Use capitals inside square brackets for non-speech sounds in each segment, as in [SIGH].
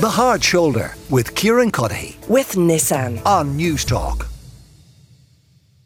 The Hard Shoulder with Kieran Cuddihy with Nissan on Newstalk.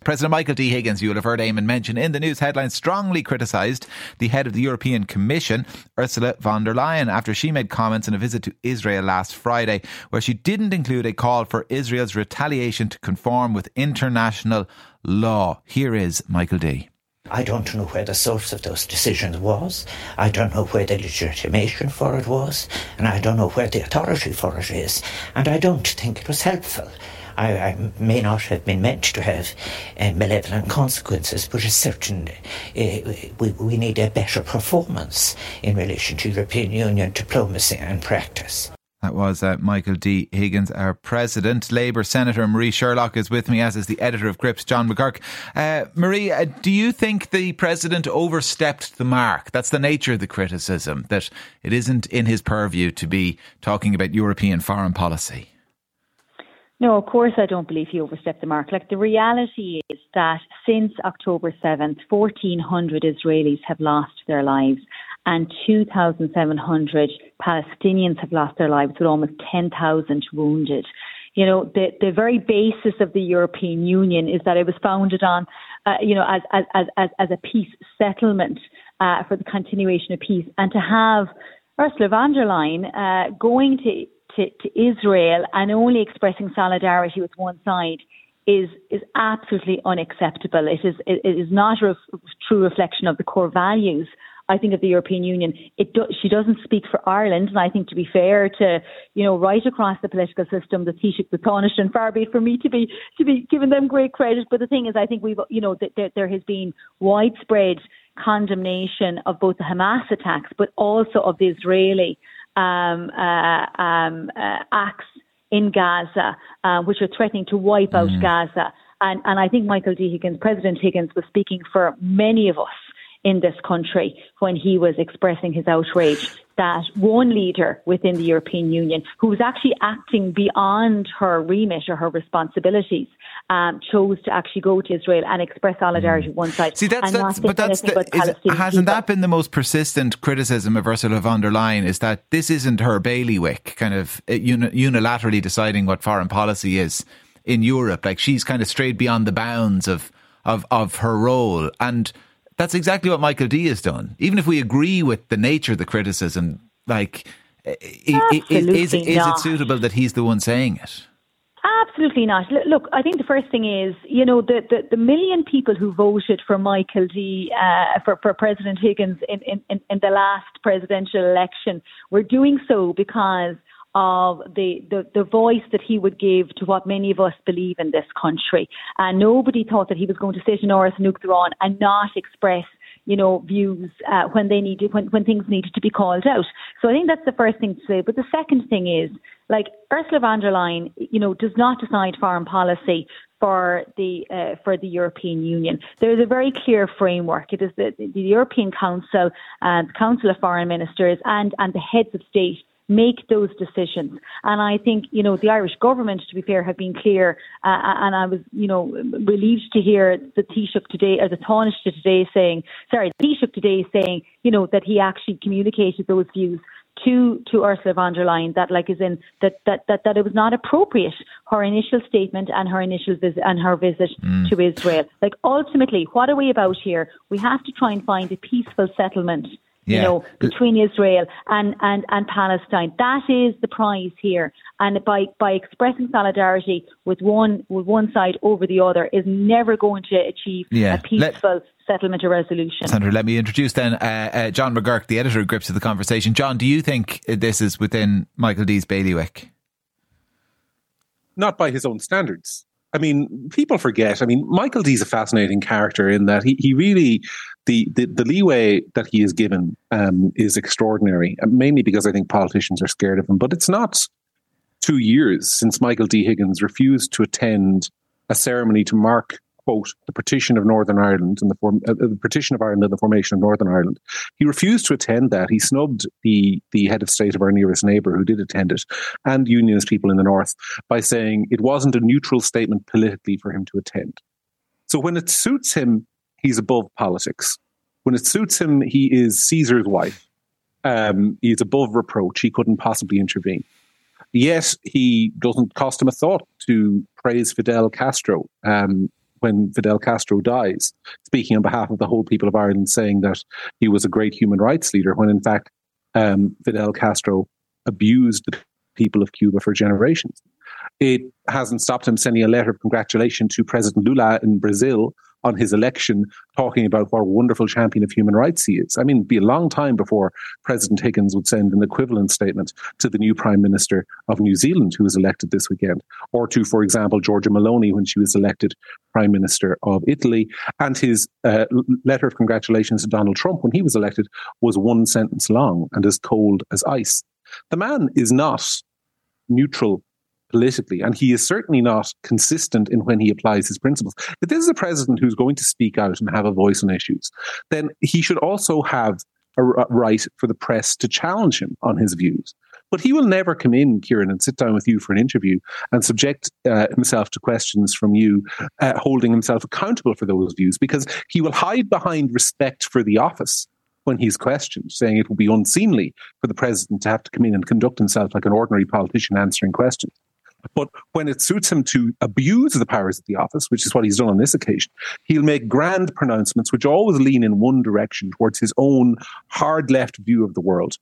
President Michael D. Higgins, you will have heard Eamon mention in the news headlines, strongly criticised the head of the European Commission, Ursula von der Leyen, after she made comments in a visit to Israel last Friday, where she didn't include a call for Israel's retaliation to conform with international law. Here is Michael D. I don't know where the source of those decisions was. I don't know where the legitimation for it was. And I don't know where the authority for it is. And I don't think it was helpful. I, I may not have been meant to have uh, malevolent consequences, but it's certain uh, we, we need a better performance in relation to European Union diplomacy and practice. That was uh, Michael D. Higgins, our president. Labour Senator Marie Sherlock is with me, as is the editor of Gript, John McGuirk. Uh, Marie, uh, do you think the president overstepped the mark? That's the nature of the criticism, that it isn't in his purview to be talking about European foreign policy. No, of course I don't believe he overstepped the mark. Like the reality is that since October 7th, 1,400 Israelis have lost their lives and 2,700 Palestinians have lost their lives with almost 10,000 wounded. You know, the, the very basis of the European Union is that it was founded on, uh, you know, as, as, as, as a peace settlement uh, for the continuation of peace. And to have Ursula von der Leyen uh, going to to, to Israel and only expressing solidarity with one side is is absolutely unacceptable. It is it is not a true reflection of the core values. I think of the European Union. It do, she doesn't speak for Ireland, and I think to be fair to you know right across the political system, the Taoiseach, the Taoiseach, and far be it for me to be to be giving them great credit. But the thing is, I think we've you know that there, there has been widespread condemnation of both the Hamas attacks, but also of the Israeli um, uh, um, uh, acts in Gaza, uh, which are threatening to wipe out mm. Gaza. And, and I think Michael D. Higgins, President Higgins, was speaking for many of us in this country when he was expressing his outrage that one leader within the European Union, who was actually acting beyond her remit or her responsibilities, um, chose to actually go to Israel and express solidarity mm. one side. See, that's, that's but that's the, it, hasn't that been the most persistent criticism of Ursula von der Leyen? Is that this isn't her bailiwick, kind of uh, unilaterally deciding what foreign policy is in Europe? Like she's kind of strayed beyond the bounds of of of her role and that's exactly what Michael D has done. Even if we agree with the nature of the criticism, like, is, is, is it suitable that he's the one saying it? Absolutely not. Look, I think the first thing is, you know, the, the, the million people who voted for Michael D, uh, for, for President Higgins in, in, in the last presidential election were doing so because of the, the, the voice that he would give to what many of us believe in this country. And nobody thought that he was going to sit in Áras an and not express you know, views uh, when they needed, when, when things needed to be called out. So I think that's the first thing to say. But the second thing is, like Ursula von der Leyen, you know, does not decide foreign policy for the uh, for the European Union. There is a very clear framework. It is the, the European Council, and uh, the Council of Foreign Ministers, and and the heads of state make those decisions. And I think, you know, the Irish government, to be fair, have been clear. Uh, and I was, you know, relieved to hear the Taoiseach today, or the Taoiseach today saying, sorry, the Taoiseach today saying, you know, that he actually communicated those views to to Ursula von der Leyen that like is in that that that, that it was not appropriate her initial statement and her initial visit and her visit mm. to Israel. Like ultimately, what are we about here? We have to try and find a peaceful settlement yeah. you know, between Israel and, and, and Palestine. That is the prize here. And by, by expressing solidarity with one with one side over the other is never going to achieve yeah. a peaceful Let, settlement or resolution. Sandra, let me introduce then uh, uh, John McGuirk, the editor of Gript of the Conversation. John, do you think this is within Michael D's bailiwick? Not by his own standards. I mean, people forget. I mean, Michael D is a fascinating character in that he, he really the, the, the leeway that he is given um, is extraordinary, mainly because I think politicians are scared of him. But it's not two years since Michael D. Higgins refused to attend a ceremony to mark quote the partition of Northern Ireland and the, form, uh, the partition of Ireland and the formation of Northern Ireland. He refused to attend that. He snubbed the the head of state of our nearest neighbour who did attend it, and unionist people in the north by saying it wasn't a neutral statement politically for him to attend. So when it suits him he's above politics. When it suits him, he is Caesar's wife. Um, he's above reproach. He couldn't possibly intervene. Yet he doesn't cost him a thought to praise Fidel Castro um, when Fidel Castro dies, speaking on behalf of the whole people of Ireland, saying that he was a great human rights leader, when in fact um, Fidel Castro abused the people of Cuba for generations. It hasn't stopped him sending a letter of congratulation to President Lula in Brazil on his election, talking about what a wonderful champion of human rights he is. I mean, it'd be a long time before President Higgins would send an equivalent statement to the new Prime Minister of New Zealand, who was elected this weekend, or to, for example, Giorgia Meloni when she was elected Prime Minister of Italy. And his uh, letter of congratulations to Donald Trump when he was elected was one sentence long and as cold as ice. The man is not neutral politically, and he is certainly not consistent in when he applies his principles. If this is a president who's going to speak out and have a voice on issues, then he should also have a right for the press to challenge him on his views. But he will never come in, Kieran, and sit down with you for an interview and subject uh, himself to questions from you, uh, holding himself accountable for those views, because he will hide behind respect for the office when he's questioned, saying it would be unseemly for the president to have to come in and conduct himself like an ordinary politician answering questions. But when it suits him to abuse the powers of the office, which is what he's done on this occasion, he'll make grand pronouncements which always lean in one direction towards his own hard left view of the world.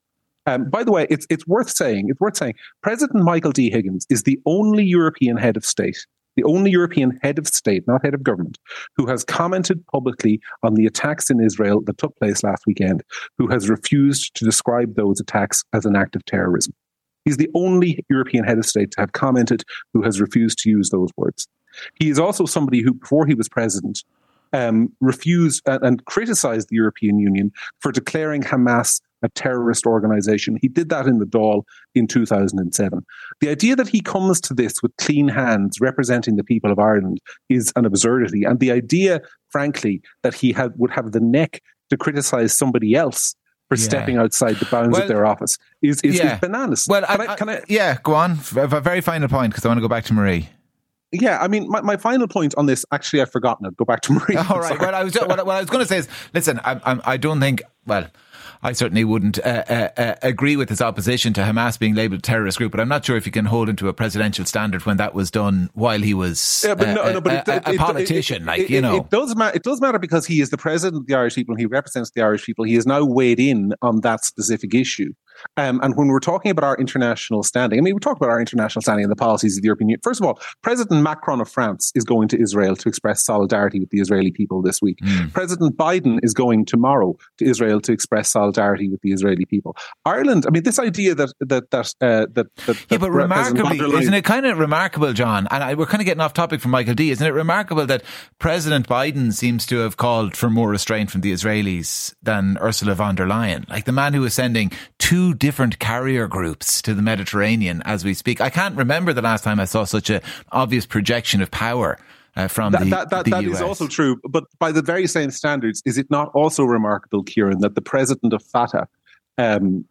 Um, by the way, it's it's worth saying, it's worth saying, President Michael D. Higgins is the only European head of state, the only European head of state, not head of government, who has commented publicly on the attacks in Israel that took place last weekend, who has refused to describe those attacks as an act of terrorism. He's the only European head of state to have commented who has refused to use those words. He is also somebody who, before he was president, um, refused and, and criticized the European Union for declaring Hamas a terrorist organization. He did that in the Dáil in 2007. The idea that he comes to this with clean hands representing the people of Ireland is an absurdity. And the idea, frankly, that he had, would have the neck to criticize somebody else for yeah. stepping outside the bounds well, of their office is, is, yeah. is bananas. Well, can I, I, can I, yeah, go on. A very final point because I want to go back to Marie. Yeah, I mean, my, my final point on this, actually, I've forgotten it. Go back to Marie. All right. [LAUGHS] Well, I was, what, what I was going to say is, listen, I, I, I don't think, well, I certainly wouldn't uh, uh, uh, agree with his opposition to Hamas being labelled a terrorist group, but I'm not sure if you can hold him to a presidential standard when that was done while he was yeah, but no, no, but a, it, a, politician. It, like you know, it does matter. It does matter because he is the president of the Irish people and he represents the Irish people. He is now weighed in on that specific issue. Um, and when we're talking about our international standing, I mean, we talk about our international standing and the policies of the European Union. First of all, President Macron of France is going to Israel to express solidarity with the Israeli people this week. Mm. President Biden is going tomorrow to Israel to express solidarity with the Israeli people. Ireland, I mean, this idea that that that uh, that, that, yeah, but remarkably, isn't it kind of remarkable, John? And I, we're kind of getting off topic from Michael D. Isn't it remarkable that President Biden seems to have called for more restraint from the Israelis than Ursula von der Leyen, like the man who was sending two different carrier groups to the Mediterranean as we speak. I can't remember the last time I saw such an obvious projection of power. Uh, from that, the, that, that, the that is also true, but by the very same standards, is it not also remarkable, Kieran, that the president of Fatah, um,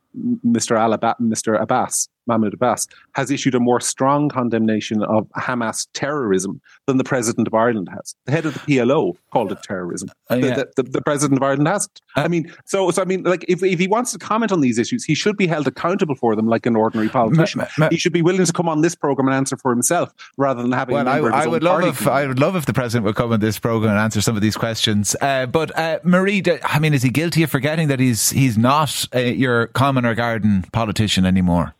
Mr. Al Mr. Abbas, Mahmoud Abbas, has issued a more strong condemnation of Hamas terrorism than the president of Ireland has. The head of the PLO called it terrorism. Uh, yeah. the, the, the, president of Ireland hasn't. Uh, I mean, so so I mean, like if if he wants to comment on these issues, he should be held accountable for them like an ordinary politician. he should be willing to come on this program and answer for himself rather than having. Well, I, I would love if I would love if the president would come on this program and answer some of these questions. Uh, but uh, Marie, I mean, is he guilty of forgetting that he's he's not uh, your common or garden politician anymore?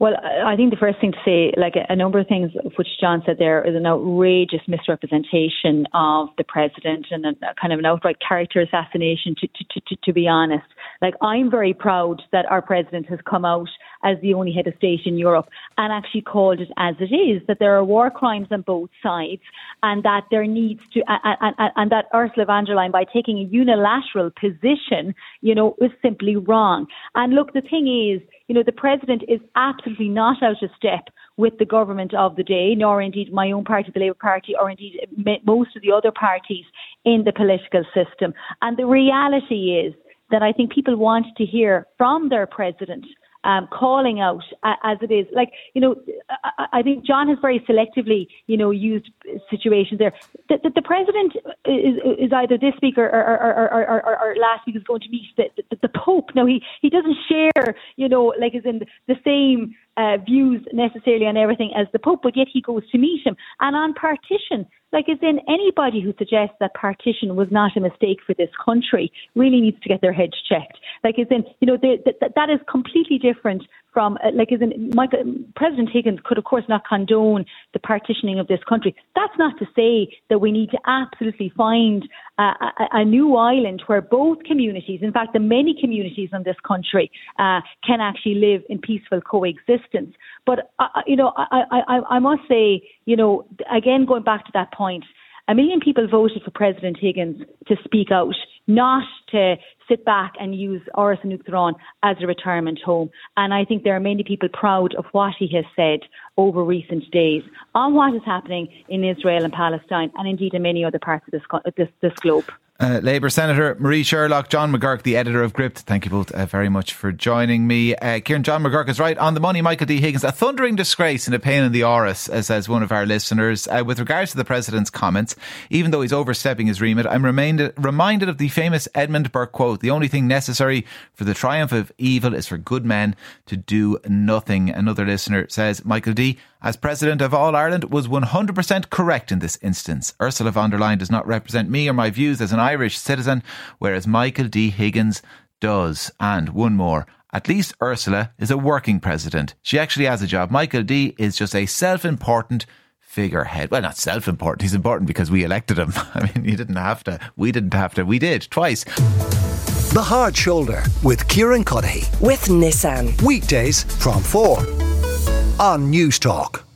Well, I think the first thing to say, like a number of things which John said there, is an outrageous misrepresentation of the president and a, kind of an outright character assassination. To, to, to, to be honest, like I'm very proud that our president has come out as the only head of state in Europe and actually called it as it is. That there are war crimes on both sides, and that there needs to, and, and, and that Ursula von der Leyen, by taking a unilateral position, you know, is simply wrong. And look, the thing is you know, the president is absolutely not out of step with the government of the day, nor indeed my own party, the Labour Party, or indeed most of the other parties in the political system. And the reality is that I think people want to hear from their president um, calling out as it is. Like, you know, I, I, think John has very selectively, you know, used situations there. The, the, the president is, is, either this week or, or, or, or, last week is going to meet the, the, the Pope. Now, he, he doesn't share, you know, like as in the same uh, views necessarily on everything as the Pope, but yet he goes to meet him. And on partition, like as in anybody who suggests that partition was not a mistake for this country really needs to get their heads checked. Like as in, you know, the, the, that is completely different from uh, like as in Michael, President Higgins could of course not condone the partitioning of this country. That's not to say that we need to absolutely find a, a, new island where both communities, in fact the many communities in this country, uh, can actually live in peaceful coexistence. But uh, uh you know, I, I, I must say, you know, again going back to that point. A million people voted for President Higgins to speak out, not to sit back and use Áras an Uachtaráin as a retirement home. And I think there are many people proud of what he has said over recent days on what is happening in Israel and Palestine, and indeed in many other parts of this, this, this globe. Uh, Labour Senator Marie Sherlock, John McGuirk, the editor of Gript. Thank you both uh, very much for joining me. Uh, Kieran, John McGuirk is right on the money. Michael D. Higgins, a thundering disgrace and a pain in the uh, says one of our listeners. Uh, with regards to the President's comments, even though he's overstepping his remit, I'm reminded, reminded of the famous Edmund Burke quote The only thing necessary for the triumph of evil is for good men to do nothing. Another listener says, Michael D as President of All Ireland was 100% correct in this instance. Ursula von der Leyen does not represent me or my views as an Irish citizen, whereas Michael D. Higgins does. And one more. At least Ursula is a working president. She actually has a job. Michael D is just a self important figurehead. Well, not self important. He's important because we elected him. [LAUGHS] I mean, he didn't have to. We didn't have to. We did twice. The Hard Shoulder with Kieran Cuddihy. With Nissan. Weekdays from 4 on Newstalk.